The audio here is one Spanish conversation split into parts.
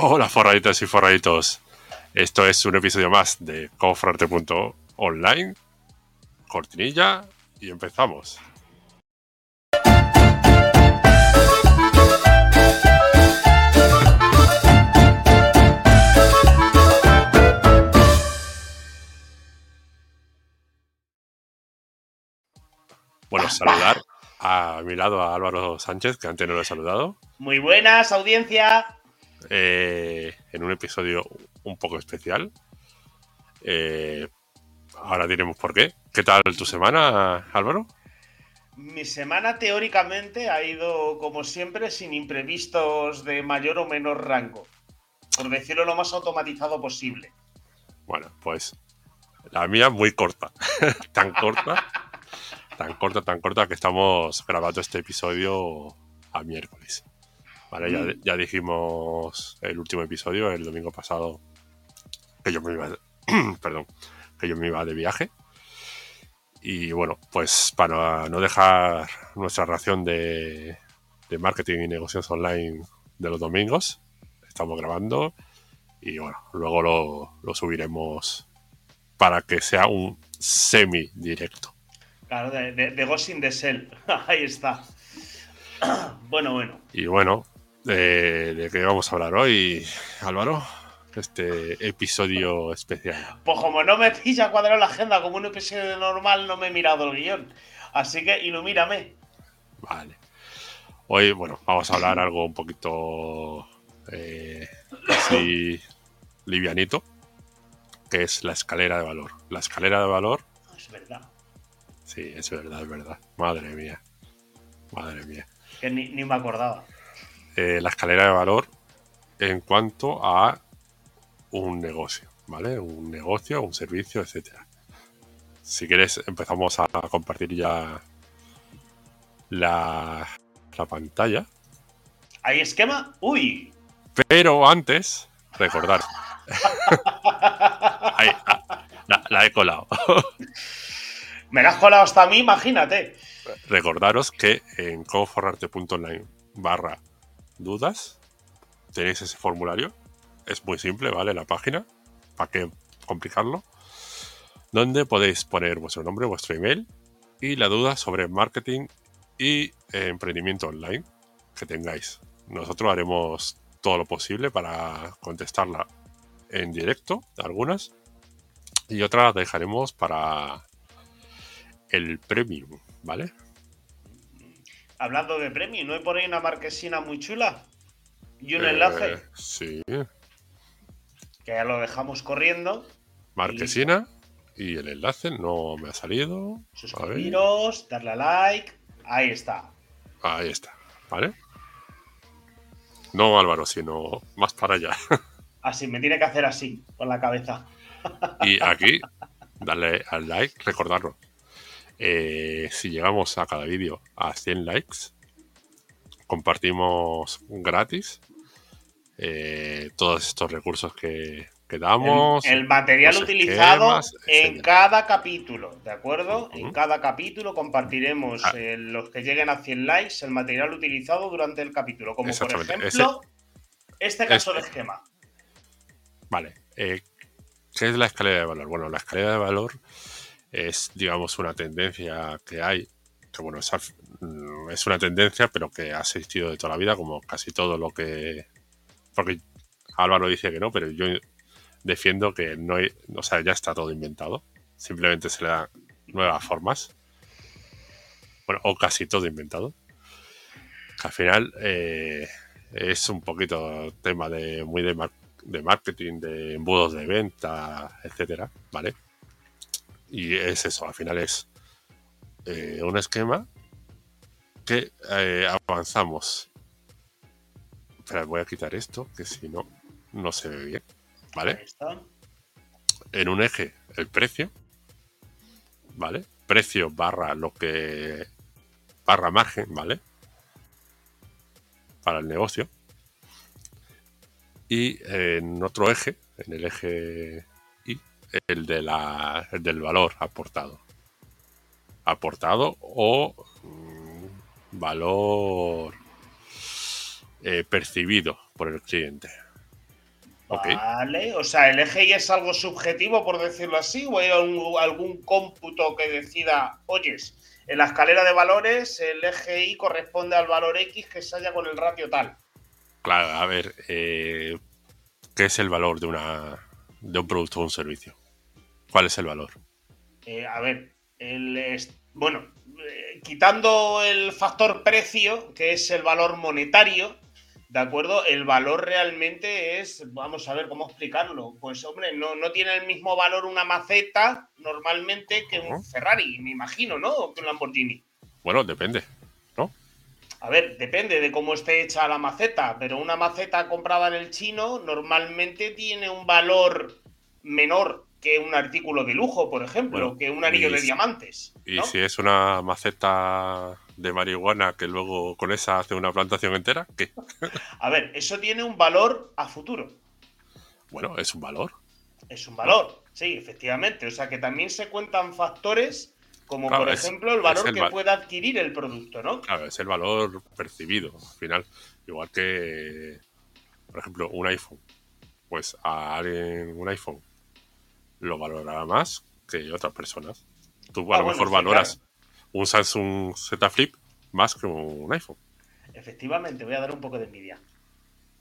Hola forraditas y forraditos. Esto es un episodio más de Cofrarte.online. Cortinilla y empezamos. Bueno, saludar a mi lado a Álvaro Sánchez, que antes no lo he saludado. Muy buenas, audiencia. Eh, en un episodio un poco especial. Eh, ahora diremos por qué. ¿Qué tal tu semana, Álvaro? Mi semana teóricamente ha ido, como siempre, sin imprevistos de mayor o menor rango. Por decirlo lo más automatizado posible. Bueno, pues la mía muy corta. tan corta, tan corta, tan corta que estamos grabando este episodio a miércoles. Vale, ya, ya dijimos el último episodio, el domingo pasado, que yo me iba, perdón, que yo me iba de viaje. Y bueno, pues para no dejar nuestra ración de, de marketing y negocios online de los domingos, estamos grabando y bueno, luego lo, lo subiremos para que sea un semi directo. Claro, de, de, de Ghost in the Shell. Ahí está. bueno, bueno. Y bueno, eh, ¿de qué vamos a hablar hoy, Álvaro? Este episodio especial. Pues como no me pilla cuadrado la agenda como un episodio normal, no me he mirado el guion. Así que ilumíname. Vale. Hoy, bueno, vamos a hablar algo un poquito eh, así livianito, que es la escalera de valor. La escalera de valor. Es verdad. Sí, es verdad, es verdad. Madre mía. Madre mía. Que ni, ni me acordaba. Eh, la escalera de valor en cuanto a un negocio, ¿vale? Un negocio, un servicio, etcétera. Si quieres, empezamos a compartir ya la, la pantalla. ¿Hay esquema? ¡Uy! Pero antes, recordar. Ahí, ah, la, la he colado. Me la has colado hasta a mí, imagínate. Recordaros que en coforrarte.online barra dudas tenéis ese formulario. Es muy simple, ¿vale? La página. ¿Para qué complicarlo? Donde podéis poner vuestro nombre, vuestro email y la duda sobre marketing y eh, emprendimiento online que tengáis. Nosotros haremos todo lo posible para contestarla en directo, algunas, y otras dejaremos para el premium, ¿vale? Hablando de premio, ¿no hay por ahí una marquesina muy chula? Y un Eh, enlace Sí, que ya lo dejamos corriendo. marquesina y el enlace no me ha salido. Suscribiros, darle a like. Ahí está. ahí está, ¿vale? No Álvaro, sino más para allá. Así, me tiene que hacer así, con la cabeza. Y aquí, darle al like, recordarlo. Eh, si llegamos a cada vídeo a 100 likes, compartimos gratis eh, todos estos recursos que, que damos. El, el material utilizado esquemas, en cada capítulo, ¿de acuerdo? En cada capítulo compartiremos Ah. eh, los que lleguen a 100 likes, el material utilizado durante el capítulo. Como por ejemplo, este caso este. de esquema. Vale. ¿Qué es la escalera de valor? Bueno, la escalera de valor es, digamos, una tendencia que hay, que bueno, es, mm, es una tendencia, pero que ha existido de toda la vida, como casi todo lo que... Porque Álvaro dice que no, pero yo defiendo que no hay, o sea, ya está todo inventado. Simplemente se le dan nuevas formas. Bueno, o casi todo inventado. Al final eh, es un poquito tema de muy de, de marketing, de embudos de venta, etcétera, ¿vale? Y es eso, al final es eh, un esquema que eh, avanzamos. Espera, voy a quitar esto, que si no, no se ve bien, ¿vale? En un eje, el precio, ¿vale? Precio barra lo que. barra margen, ¿vale? Para el negocio. Y en otro eje, en el eje el, de la, el del valor aportado. Aportado o mm, valor eh, percibido por el cliente. Vale, o sea, ¿el EGI es algo subjetivo, por decirlo así? ¿O hay algún, cómputo que decida, oyes, en la escalera de valores el EGI corresponde al valor X que se haya con el ratio tal? Claro, a ver, eh, ¿qué es el valor de, una, de un producto o un servicio? ¿Cuál es el valor? Eh, a ver, el, bueno, eh, quitando el factor precio, que es el valor monetario, ¿de acuerdo? El valor realmente es, vamos a ver cómo explicarlo. Pues hombre, no, no tiene el mismo valor una maceta normalmente que un Ferrari, me imagino, ¿no? O que un Lamborghini. Bueno, depende, ¿no? A ver, depende de cómo esté hecha la maceta, pero una maceta comprada en el chino normalmente tiene un valor menor que un artículo de lujo, por ejemplo, que un anillo de diamantes. ¿Y si es una maceta de marihuana que luego con esa hace una plantación entera? ¿Qué? A ver, eso tiene un valor a futuro. Bueno, es un valor. Es un valor, sí, efectivamente. O sea que también se cuentan factores como por ejemplo el valor que pueda adquirir el producto, ¿no? Claro, es el valor percibido al final. Igual que, por ejemplo, un iPhone. Pues a alguien un iPhone lo valorará más que otras personas. Tú a ah, lo mejor valoras un Samsung Z Flip más que un iPhone. Efectivamente, voy a dar un poco de envidia.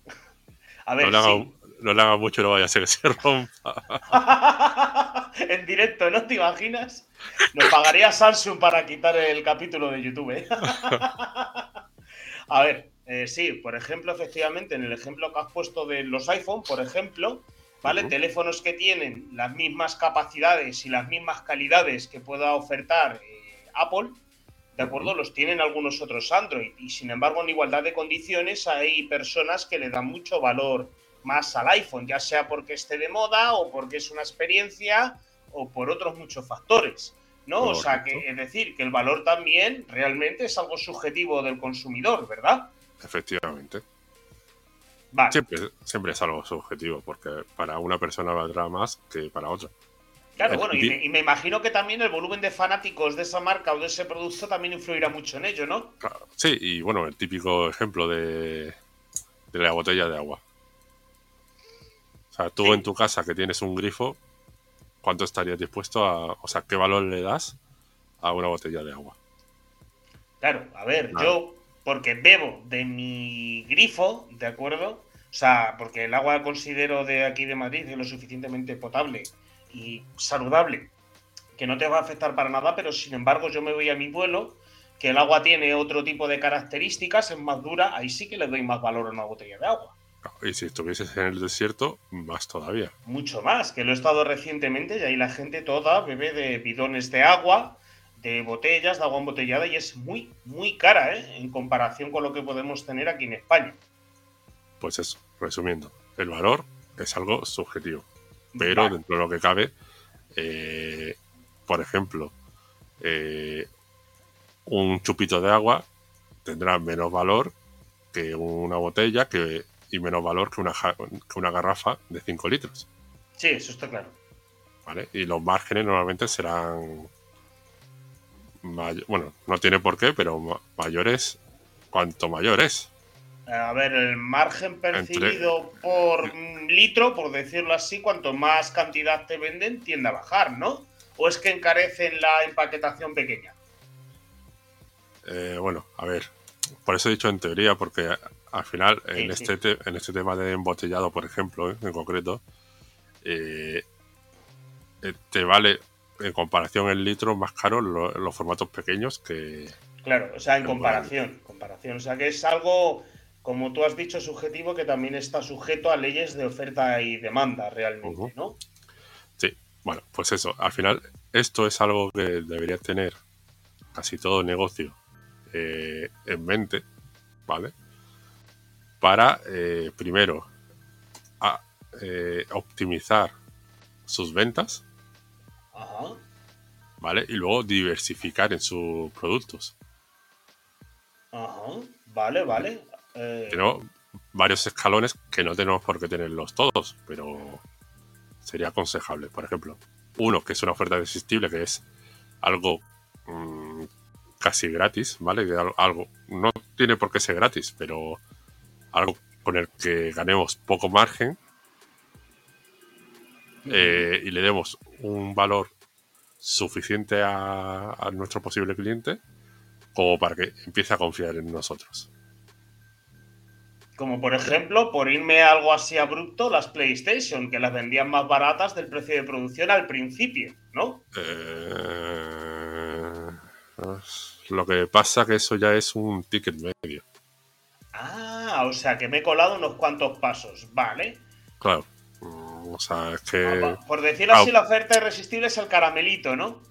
A ver, no le, haga, no le haga mucho, no vaya a ser que se rompa. en directo, ¿no te imaginas? Nos pagaría Samsung para quitar el capítulo de YouTube. ¿eh? a ver, eh, sí, por ejemplo, efectivamente, en el ejemplo que has puesto de los iPhone, por ejemplo, ¿vale? Teléfonos que tienen las mismas capacidades y las mismas calidades que pueda ofertar eh, Apple, ¿de acuerdo? Los tienen algunos otros Android y sin embargo en igualdad de condiciones hay personas que le dan mucho valor más al iPhone, ya sea porque esté de moda o porque es una experiencia o por otros muchos factores. ¿no? O sea, que es decir, que el valor también realmente es algo subjetivo del consumidor, ¿verdad? Efectivamente. Siempre, es algo subjetivo, porque para una persona valdrá más que para otra. Claro, bueno, y me, imagino que también el volumen de fanáticos de esa marca o de ese producto también influirá mucho en ello, ¿no? sí, y bueno, el típico ejemplo de, de la botella de agua. O sea, tú en tu casa que tienes un grifo, ¿cuánto estarías dispuesto a. O sea, qué valor le das a una botella de agua? Claro, a ver, yo, porque bebo de mi grifo, ¿de acuerdo? O sea, porque el agua considero de aquí de Madrid es lo suficientemente potable y saludable que no te va a afectar para nada, pero sin embargo yo me voy a mi vuelo, que el agua tiene otro tipo de características, es más dura, ahí sí que le doy más valor a una botella de agua. Y si estuvieses en el desierto, más todavía. Mucho más, que lo he estado recientemente y ahí la gente toda bebe de bidones de agua, de botellas, de agua embotellada y es muy, muy cara, ¿eh? En comparación con lo que podemos tener aquí en España. Pues eso, resumiendo, el valor es algo subjetivo, pero dentro de lo que cabe, eh, por ejemplo, eh, un chupito de agua tendrá menos valor que una botella que, y menos valor que una, que una garrafa de 5 litros. Sí, eso está claro. ¿Vale? Y los márgenes normalmente serán. Bueno, no tiene por qué, pero mayores cuanto mayores. A ver, el margen percibido por litro, por decirlo así, cuanto más cantidad te venden, tiende a bajar, ¿no? ¿O es que encarecen la empaquetación pequeña? Eh, bueno, a ver, por eso he dicho en teoría, porque al final, en, este en este tema de embotellado, por ejemplo, ¿eh? en concreto, eh, te vale en comparación el litro más caro los formatos pequeños que. Claro, o sea, en comparación, comparación. O sea, que es algo como tú has dicho, subjetivo que también está sujeto a leyes de oferta y demanda realmente, ¿no? Sí, bueno, pues eso, al final esto es algo que debería tener casi todo negocio eh, en mente, ¿vale? Para, eh, primero, eh, optimizar sus ventas, Ajá. ¿vale? Y luego diversificar en sus productos. Ajá, vale, vale. Eh... varios escalones que no tenemos por qué tenerlos todos, pero sería aconsejable. Por ejemplo, uno que es una oferta irresistible, que es algo mm, casi gratis, ¿vale? Algo, no tiene por qué ser gratis, pero algo con el que ganemos poco margen, eh, y le demos un valor suficiente a, a nuestro posible cliente como para que empiece a confiar en nosotros. Como por ejemplo, por irme a algo así abrupto, las PlayStation, que las vendían más baratas del precio de producción al principio, ¿no? Eh, lo que pasa que eso ya es un ticket medio. Ah, o sea que me he colado unos cuantos pasos, ¿vale? Claro. O sea, es que. Ah, Por decirlo así, la oferta irresistible es el caramelito, ¿no?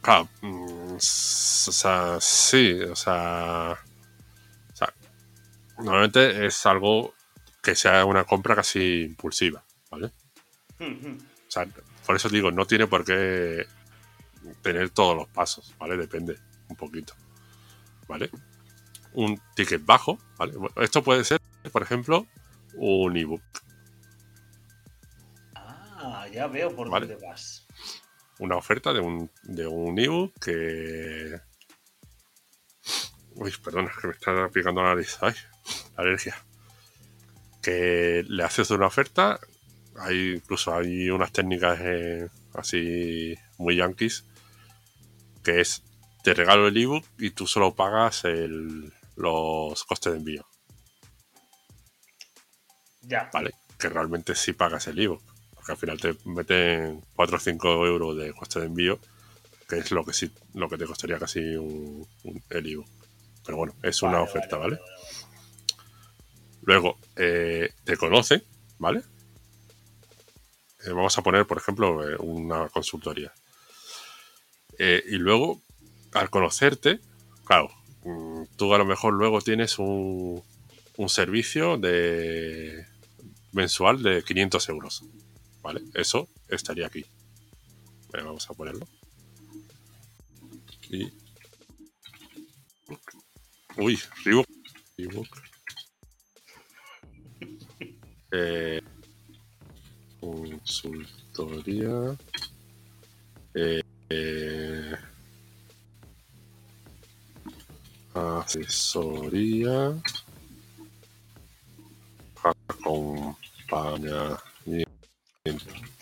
Claro, mm, o sea, sí, o sea, o sea, normalmente es algo que sea una compra casi impulsiva, ¿vale? O sea, por eso digo, no tiene por qué tener todos los pasos, ¿vale? Depende un poquito, ¿vale? Un ticket bajo, ¿vale? Esto puede ser, por ejemplo, un ebook, Ah, ya veo por Vale. dónde vas. una oferta de un, de un ebook que... Uy, perdona, que me está picando la nariz. Ay, la alergia. Que le haces una oferta. Hay incluso hay unas técnicas eh, así muy yankees. Que es te regalo el ebook y tú solo pagas el- los costes de envío. Ya. ¿Vale? Que realmente sí pagas el ebook. Porque al final te meten 4 o 5 euros de coste de envío. Que es lo que sí, lo que te costaría casi un, un- el ebook. Pero bueno, es una oferta, vale, ¿vale? Luego, eh, te conocen, ¿vale? Eh, vamos a poner, por ejemplo, eh, una consultoría. Y luego, al conocerte, claro, mm, tú a lo mejor luego tienes un, un servicio de mensual de 500 euros, ¿vale? Eso estaría aquí. Eh, vamos a ponerlo. Y... Uy, Reebok. Reebok. Eh, consultoría. Eh, eh, asesoría. Acompañamiento.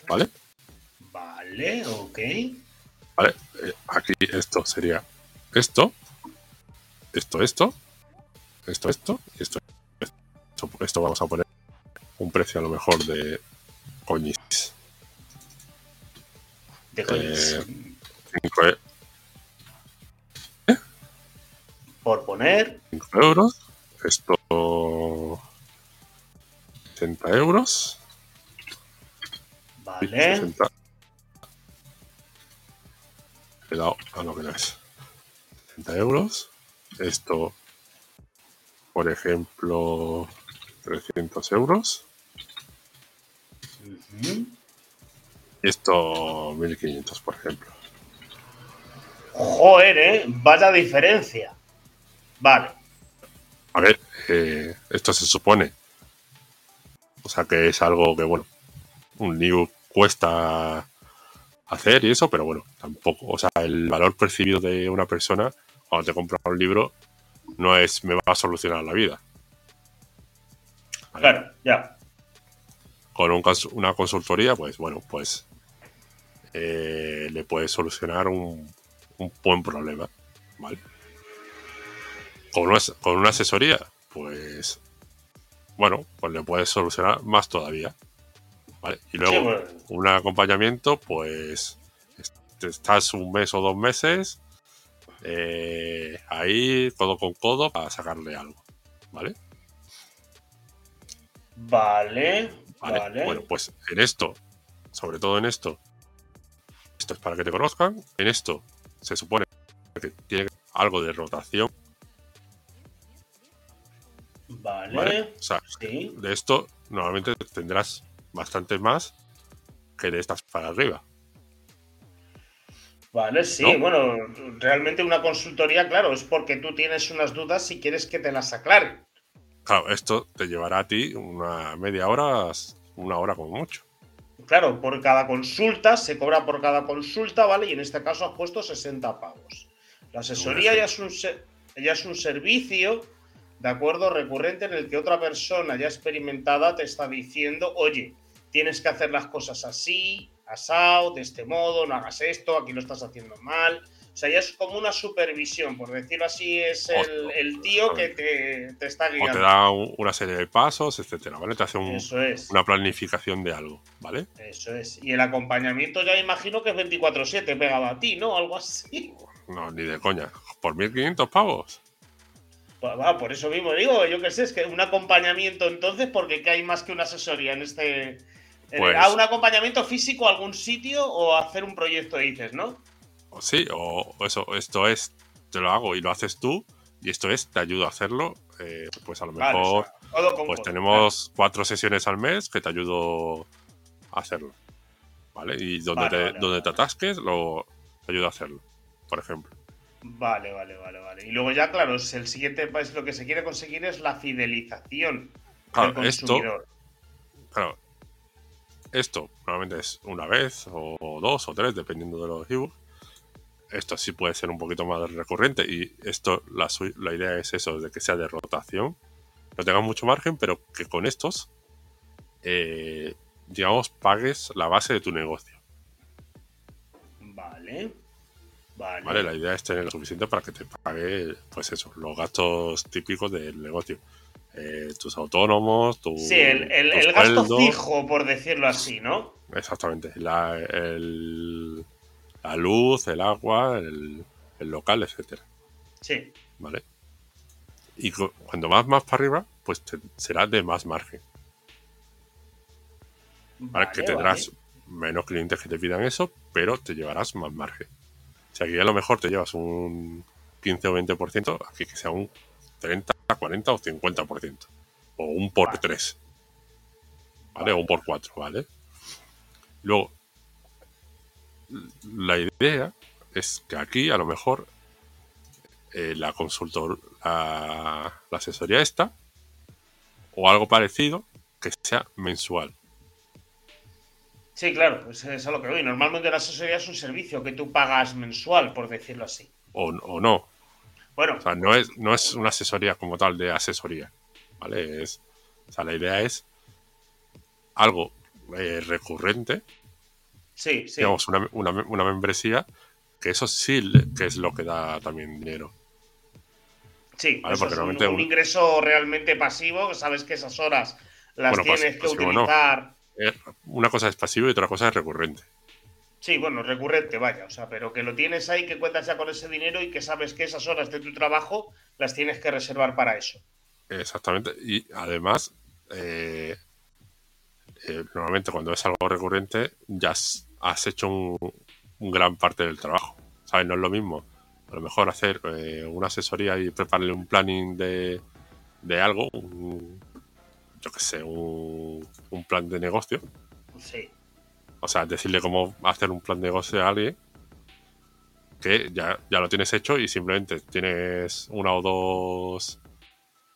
¿Vale? Vale, ok. Vale. eh, aquí esto sería esto. Esto, esto. Esto, esto. Y esto, esto. Esto vamos a poner un precio a lo mejor de coñis. De coñas. Eh, cinco e- Por poner. 5 euros. Esto 60 euros. Vale. 60. He dado a lo que no es. 60 euros. Esto, por ejemplo, 300 euros. Ujú. Y esto, 1500, por ejemplo. Joder, ¿eh? Vaya diferencia. Vale. A ver, eh, esto se supone. O sea que es algo que, bueno, un new cuesta hacer y eso, pero bueno, tampoco. O sea, el valor percibido de una persona cuando te compra un libro no es me va a solucionar la vida. ¿Vale? Claro, ya. Con un una consultoría, pues bueno, pues eh, le puedes solucionar un, un buen problema. ¿Vale? Con una, con una asesoría, pues bueno, pues le puedes solucionar más todavía. ¿Vale? Y luego, Sí, bueno. un acompañamiento, pues est- estás un mes o dos meses eh, ahí codo con codo para sacarle algo. ¿Vale? Vale. ¿Vale? Vale. Bueno, pues en esto, sobre todo en esto, esto es para que te conozcan. En esto se supone que tiene algo de rotación, Vale. ¿vale? O sea, Sí. de esto normalmente tendrás bastante más que de estas para arriba. Vale, sí. ¿No? Bueno, realmente una consultoría, claro, es porque tú tienes unas dudas y quieres que te las aclaren. Claro, esto te llevará a ti una media hora, una hora como mucho. Claro, por cada consulta, se cobra por cada consulta, ¿vale? Y en este caso has puesto 60 pavos. La asesoría ya es un, ya es un servicio, ¿de acuerdo? Recurrente en el que otra persona ya experimentada te está diciendo, oye, tienes que hacer las cosas así, asado, de este modo, no hagas esto, aquí lo estás haciendo mal. O sea, ya es como una supervisión, por decirlo así, es el, tío que te, está guiando. O te da una serie de pasos, etcétera, ¿vale? Te hace una planificación de algo, ¿vale? Eso es. Y el acompañamiento ya imagino que es 24-7 pegado a ti, ¿no? Algo así. No, ni de coña. ¿Por 1.500 pavos? Pues va, por eso mismo digo, yo qué sé, es que un acompañamiento entonces, porque ¿qué hay más que una asesoría en este... Pues, ¿A un acompañamiento físico a algún sitio o hacer un proyecto, dices, no? Sí, o eso, esto es, te lo hago y lo haces tú, y esto es, te ayudo a hacerlo, eh, pues a lo mejor pues tenemos cuatro sesiones al mes que te ayudo a hacerlo. ¿Vale? Y donde, te, donde te atasques, lo, te ayudo a hacerlo, por ejemplo. Vale, vale, vale, vale. Y luego ya, claro, el siguiente país lo que se quiere conseguir es la fidelización del consumidor. Esto, claro, esto normalmente es una vez o dos o tres, dependiendo de los ebooks esto sí puede ser un poquito más recurrente y esto, la, la idea es eso, de que sea de rotación, no tengas mucho margen, pero que con estos, eh, digamos, pagues la base de tu negocio. Vale. Vale. Vale, la idea es tener lo suficiente para que te pague, pues eso, los gastos típicos del negocio. Eh, tus autónomos, tu. Sí, el, gasto fijo, por decirlo así, ¿no? Exactamente. La, el, la luz, el agua, el, local, etcétera. Sí. ¿Vale? Y cuando vas más para arriba, pues será de más margen. Vale, que tendrás menos clientes que te pidan eso, pero te llevarás más margen. O sea, aquí a lo mejor te llevas un 15 o 20%, aquí que sea un 30, 40 o 50%. O un por 3. ¿Vale? O un por 4, ¿vale? Luego, la idea es que aquí a lo mejor eh, la consultor, la, asesoría esta, o algo parecido, que sea mensual. Sí, claro, es, es a lo que voy. Normalmente la asesoría es un servicio que tú pagas mensual, por decirlo así. O, no. Bueno. O sea, no es, no es una asesoría como tal de asesoría. ¿Vale? Es, o sea, la idea es algo eh, recurrente Sí, sí. Digamos, una, una, membresía, que eso sí que es lo que da también dinero. Sí, es un, ingreso realmente pasivo, sabes que esas horas las tienes que utilizar. Eh, una cosa es pasivo y otra cosa es recurrente. Sí, bueno, recurrente, vaya, o sea, pero que lo tienes ahí, que cuentas ya con ese dinero y que sabes que esas horas de tu trabajo las tienes que reservar para eso. Exactamente, y además, eh, eh, normalmente cuando es algo recurrente, ya has hecho un, gran parte del trabajo. ¿Sabes? No es lo mismo. A lo mejor hacer eh, una asesoría y prepararle un planning de, de algo, yo qué sé, un, plan de negocio. Sí. O sea, decirle cómo hacer un plan de negocio a alguien que ya, ya lo tienes hecho y simplemente tienes una o dos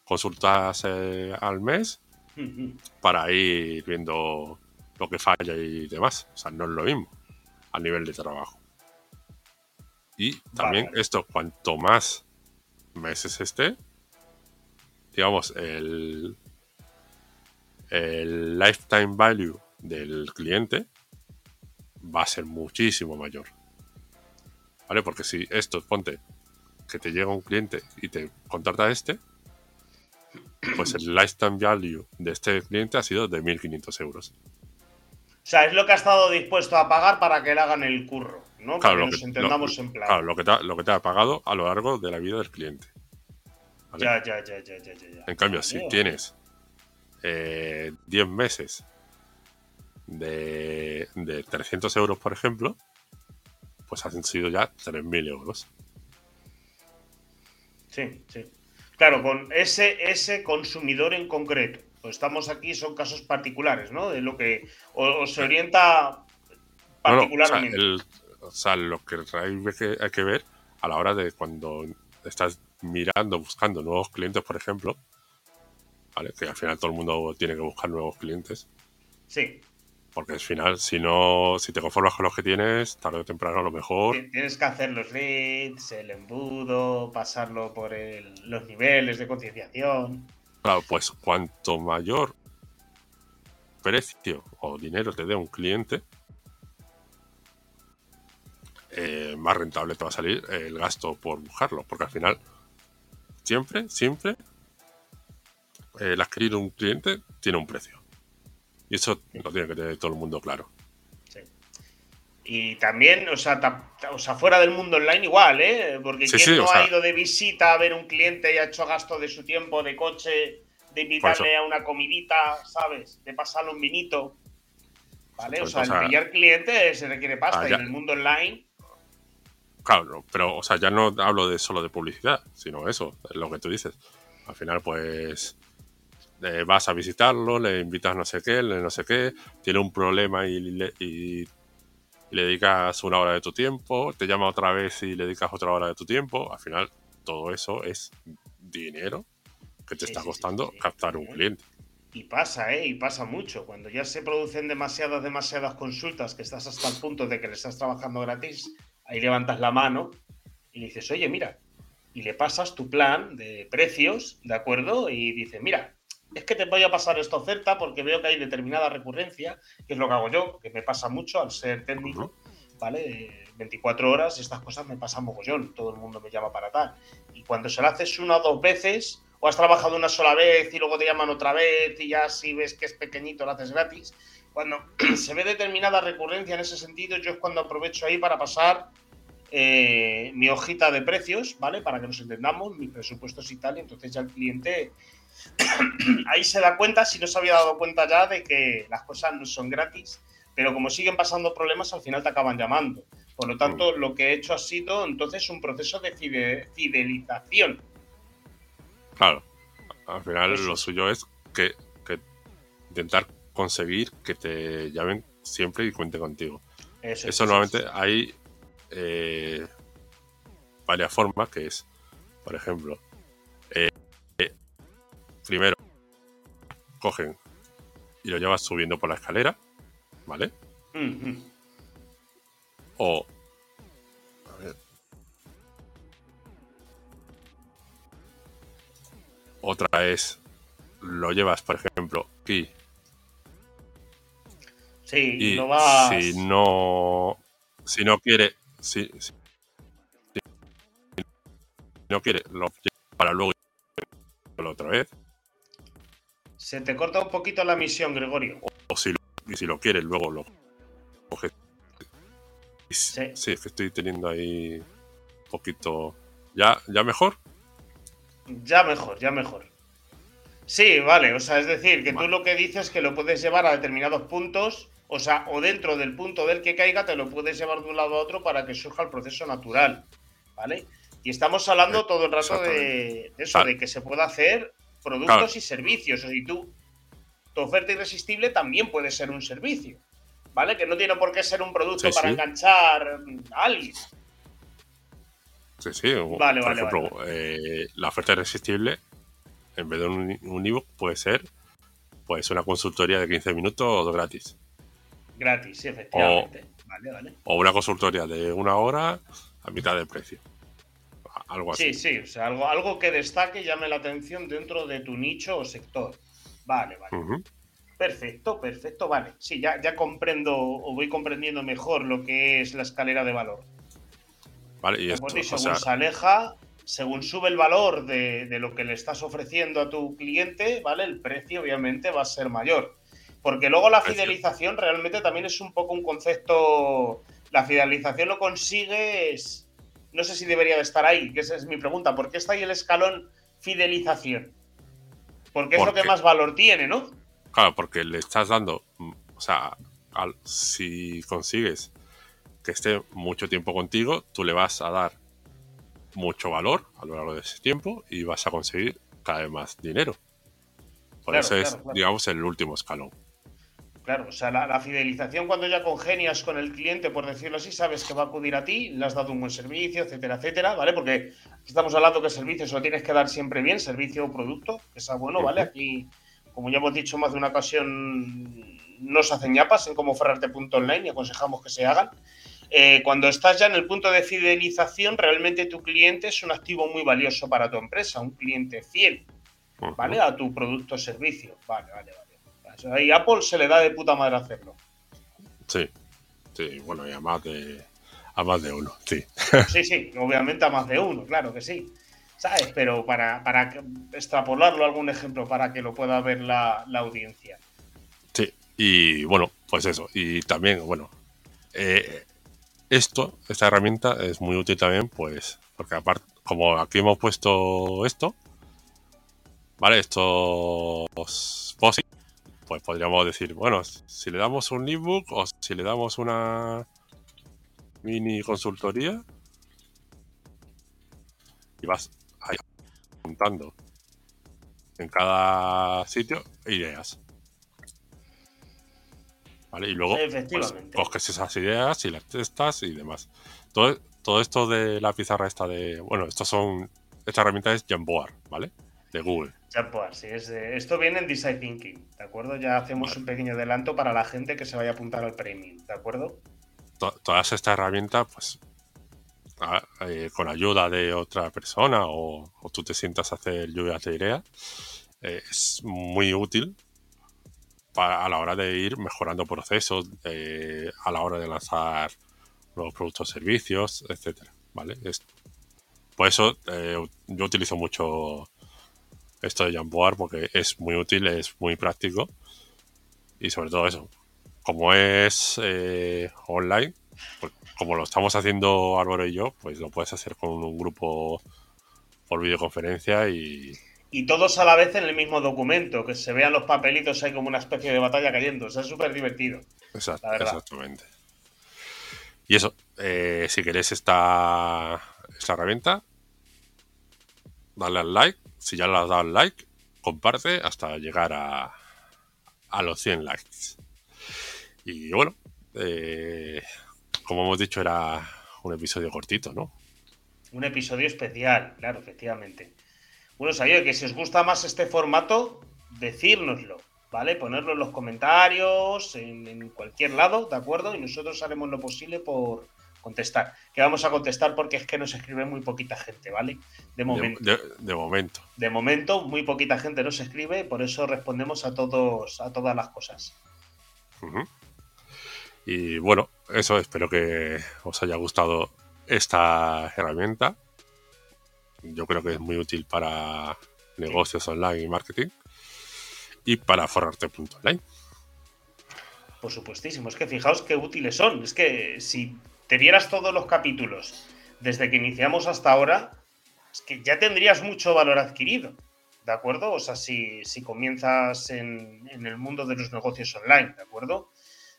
consultas eh, al mes para ir viendo lo que falla y demás. O sea, no es lo mismo a nivel de trabajo. Y también esto, cuanto más meses esté, digamos, el, el lifetime value del cliente va a ser muchísimo mayor. ¿Vale? Porque si esto, ponte, que te llega un cliente y te contrata este, pues el lifetime value de este cliente ha sido de 1.500 euros. O sea, es lo que ha estado dispuesto a pagar para que le hagan el curro, ¿no? Claro, para que nos entendamos en plan. Claro, lo que, te ha, lo que te ha pagado a lo largo de la vida del cliente. Ya, ya, ya, ya, ya, ya. En cambio, si tienes eh, 10 meses de, de 300 euros, por ejemplo, pues han sido ya 3.000 euros. Sí, sí. Claro, con ese, ese consumidor en concreto pues estamos aquí, son casos particulares, ¿no? De lo que os se orienta particularmente. o, sea, lo que hay que ver a la hora de cuando estás mirando, buscando nuevos clientes, por ejemplo, ¿vale? que al final todo el mundo tiene que buscar nuevos clientes. Sí. Porque al final, si no, si te conformas con los que tienes, tarde o temprano a lo mejor. Tienes que hacer los leads, el embudo, pasarlo por los niveles de concienciación. Claro, pues cuanto mayor precio o dinero te dé un cliente, eh, más rentable te va a salir el gasto por buscarlo, porque al final siempre, siempre el adquirir un cliente tiene un precio. Y eso lo tiene que tener todo el mundo claro. Y también, o sea, o sea, fuera del mundo online igual, ¿eh? Porque quien no ha ido de visita a ver un cliente y ha hecho gasto de su tiempo de coche, de invitarle a una comidita, ¿sabes? De pasarle un vinito. ¿Vale? o sea, el pillar cliente se requiere pasta ah, y en el mundo online. Claro, pero, o sea, ya no hablo de solo de publicidad, sino eso, lo que tú dices. Al final, pues eh, vas a visitarlo, le invitas no sé qué, le no sé qué, tiene un problema y, y le dedicas una hora de tu tiempo, te llama otra vez y le dedicas otra hora de tu tiempo, al final todo eso es dinero que te está costando captar un cliente. Y pasa, ¿eh? Y pasa mucho. Cuando ya se producen demasiadas, demasiadas consultas, que estás hasta el punto de que le estás trabajando gratis, ahí levantas la mano y dices, oye, mira, y le pasas tu plan de precios, ¿de acuerdo? Y dices, mira, es que te voy a pasar esta oferta porque veo que hay determinada recurrencia, que es lo que hago yo, que me pasa mucho al ser técnico, ¿vale? 24 horas, estas cosas me pasan mogollón, todo el mundo me llama para tal. Y cuando se lo haces una o dos veces, o has trabajado una sola vez y luego te llaman otra vez y ya si ves que es pequeñito lo haces gratis, cuando se ve determinada recurrencia en ese sentido, yo es cuando aprovecho ahí para pasar eh, mi hojita de precios, ¿vale? Para que nos entendamos, mis presupuestos y tal, y entonces ya el cliente ahí se da cuenta, si no se había dado cuenta ya, de que las cosas no son gratis, pero como siguen pasando problemas, al final te acaban llamando. Por lo tanto, lo que he hecho ha sido entonces un proceso de fidelización. Claro, al final lo suyo es que, intentar conseguir que te llamen siempre y cuente contigo. Eso, normalmente hay eh, varias formas, que es, por ejemplo, primero cogen y lo llevas subiendo por la escalera, ¿vale? O. A ver. Otra es. Lo llevas, por ejemplo, aquí. Sí, y no vas... Si no. Si no quiere. Si, si no quiere, lo para luego otra vez. Se te corta un poquito la misión, Gregorio. O, si, lo, y si lo quieres, luego lo coges. Sí. es que estoy teniendo ahí un poquito. ¿Ya, ¿Ya mejor? Ya mejor, ya mejor. Sí, vale, o sea, es decir, que tú lo que dices es que lo puedes llevar a determinados puntos, o sea, o dentro del punto del que caiga, te lo puedes llevar de un lado a otro para que surja el proceso natural, ¿vale? Y estamos hablando todo el rato de, eso, de que se pueda hacer productos y servicios. Y tú, tu oferta irresistible también puede ser un servicio, ¿vale? Que no tiene por qué ser un producto para enganchar a alguien. Sí, sí. Vale, por ejemplo, eh, la oferta irresistible, en vez de un, ebook, puede ser pues una consultoría de 15 minutos o gratis. Gratis, sí, efectivamente. O, una consultoría de una hora a mitad de precio. Sí, sí, o sea, algo, algo que destaque, llame la atención dentro de tu nicho o sector. Vale, vale. Perfecto, perfecto, vale. Sí, ya, ya comprendo o voy comprendiendo mejor lo que es la escalera de valor. Vale, y esto, según se aleja, según sube el valor de, de, lo que le estás ofreciendo a tu cliente, ¿vale? El precio obviamente va a ser mayor. Porque luego la fidelización realmente también es un poco un concepto. La fidelización lo consigues no sé si debería de estar ahí, que esa es mi pregunta. ¿Por qué está ahí el escalón fidelización? Porque es lo que más valor tiene, ¿no? Claro, porque le estás dando, o sea, si consigues que esté mucho tiempo contigo, tú le vas a dar mucho valor a lo largo de ese tiempo y vas a conseguir cada vez más dinero. Por eso es, digamos, el último escalón. Claro, o sea, la, fidelización cuando ya congenias con el cliente, por decirlo así, sabes que va a acudir a ti, le has dado un buen servicio, etcétera, etcétera, ¿vale? Porque estamos hablando que servicio se lo tienes que dar siempre bien, servicio o producto, que sea bueno, ¿vale? Aquí, como ya hemos dicho más de una ocasión, no se hacen ñapas en cómo online y aconsejamos que se hagan. Eh, cuando estás ya en el punto de fidelización, realmente tu cliente es un activo muy valioso para tu empresa, un cliente fiel, ¿vale? A tu producto o servicio. Vale, vale, vale. Y Apple se le da de puta madre hacerlo. Sí, sí, bueno, y a más de, a más de uno, sí. Sí, sí, obviamente a más de uno, claro que sí. ¿Sabes? Pero para, para extrapolarlo algún ejemplo para que lo pueda ver la, audiencia. Sí, y bueno, pues eso. Y también, bueno, eh, esto, esta herramienta es muy útil también, pues, porque aparte, como aquí hemos puesto esto, ¿vale? Estos POSIT, pues podríamos decir, bueno, si le damos un ebook o si le damos una mini consultoría y vas ahí apuntando en cada sitio ideas. ¿Vale? Y luego pues, coges esas ideas y las testas y demás. Todo, todo esto de la pizarra esta de. Bueno, estos son. Esta herramienta es Jamboard, ¿vale? De Google. Jamboard, sí. Es esto viene en Design Thinking, ¿de acuerdo? Ya hacemos un pequeño adelanto para la gente que se vaya a apuntar al premium, ¿de acuerdo? todas estas herramientas, pues eh, con ayuda de otra persona o, tú te sientas a hacer lluvias de idea, eh, es muy útil para, a la hora de ir mejorando procesos, eh, a la hora de lanzar nuevos productos, servicios, etcétera, ¿vale? por eso yo utilizo mucho esto de Jamboard porque es muy útil, es muy práctico y sobre todo eso, como es online, pues como lo estamos haciendo Álvaro y yo, pues lo puedes hacer con un grupo por videoconferencia y... Y todos a la vez en el mismo documento, que se vean los papelitos ahí como una especie de batalla cayendo. es súper divertido. Exacto, exactamente. Y eso, eh, si queréis esta, esta herramienta, dale al like. Si ya le has dado like, comparte hasta llegar a, a los 100 likes. Y bueno, eh, como hemos dicho, era un episodio cortito, ¿no? Un episodio especial, claro, efectivamente. Bueno, sabía que si os gusta más este formato, decírnoslo, ¿vale? Ponerlo en los comentarios, en, cualquier lado, ¿de acuerdo? Y nosotros haremos lo posible por contestar. Que vamos a contestar porque es que nos escribe muy poquita gente, ¿vale? De momento. De, momento. De momento, muy poquita gente nos escribe, por eso respondemos a todos, a todas las cosas. Y bueno, eso espero que os haya gustado esta herramienta. Yo creo que es muy útil para negocios online y marketing y para forrarte.online. Por supuestísimo, es que fijaos qué útiles son. Es que si te vieras todos los capítulos desde que iniciamos hasta ahora, es que ya tendrías mucho valor adquirido. ¿De acuerdo? O sea, si, comienzas en, en el mundo de los negocios online, ¿de acuerdo?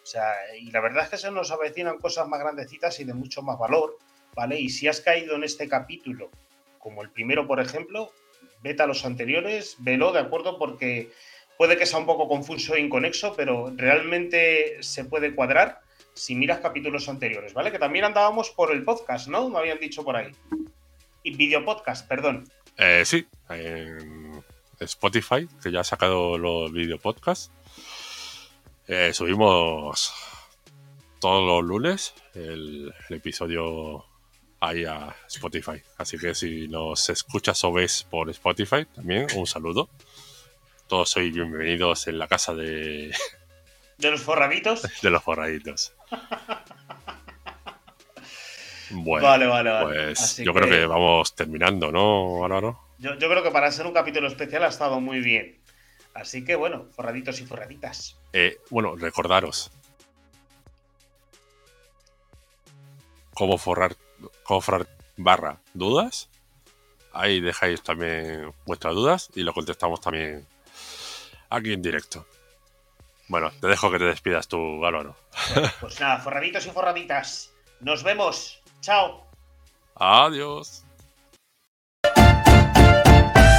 O sea, y la verdad es que se nos avecinan cosas más grandecitas y de mucho más valor, ¿vale? Y si has caído en este capítulo, como el primero, por ejemplo, vete a los anteriores, velo, ¿de acuerdo? Porque puede que sea un poco confuso e inconexo, pero realmente se puede cuadrar si miras capítulos anteriores, ¿vale? Que también andábamos por el podcast, ¿no? Me habían dicho por ahí. Y video podcast, perdón. Eh, sí, en Spotify, que ya ha sacado los video podcasts. Eh, subimos todos los lunes el, episodio ahí a Spotify. Así que si nos escuchas o ves por Spotify, también un saludo. Todos sois bienvenidos en la casa de. ¿De los forraditos? De los forraditos. Bueno, vale, vale, vale. Pues yo creo que vamos terminando, ¿no, Álvaro? Yo, yo creo que para ser un capítulo especial ha estado muy bien. Así que bueno, forraditos y forraditas. Eh, bueno, recordaros. Cómo forrar, cómo forrar barra dudas. Ahí dejáis también vuestras dudas y lo contestamos también aquí en directo. Bueno, te dejo que te despidas tú, Álvaro. pues nada, forraditos y forraditas. Nos vemos. Chao. Adiós.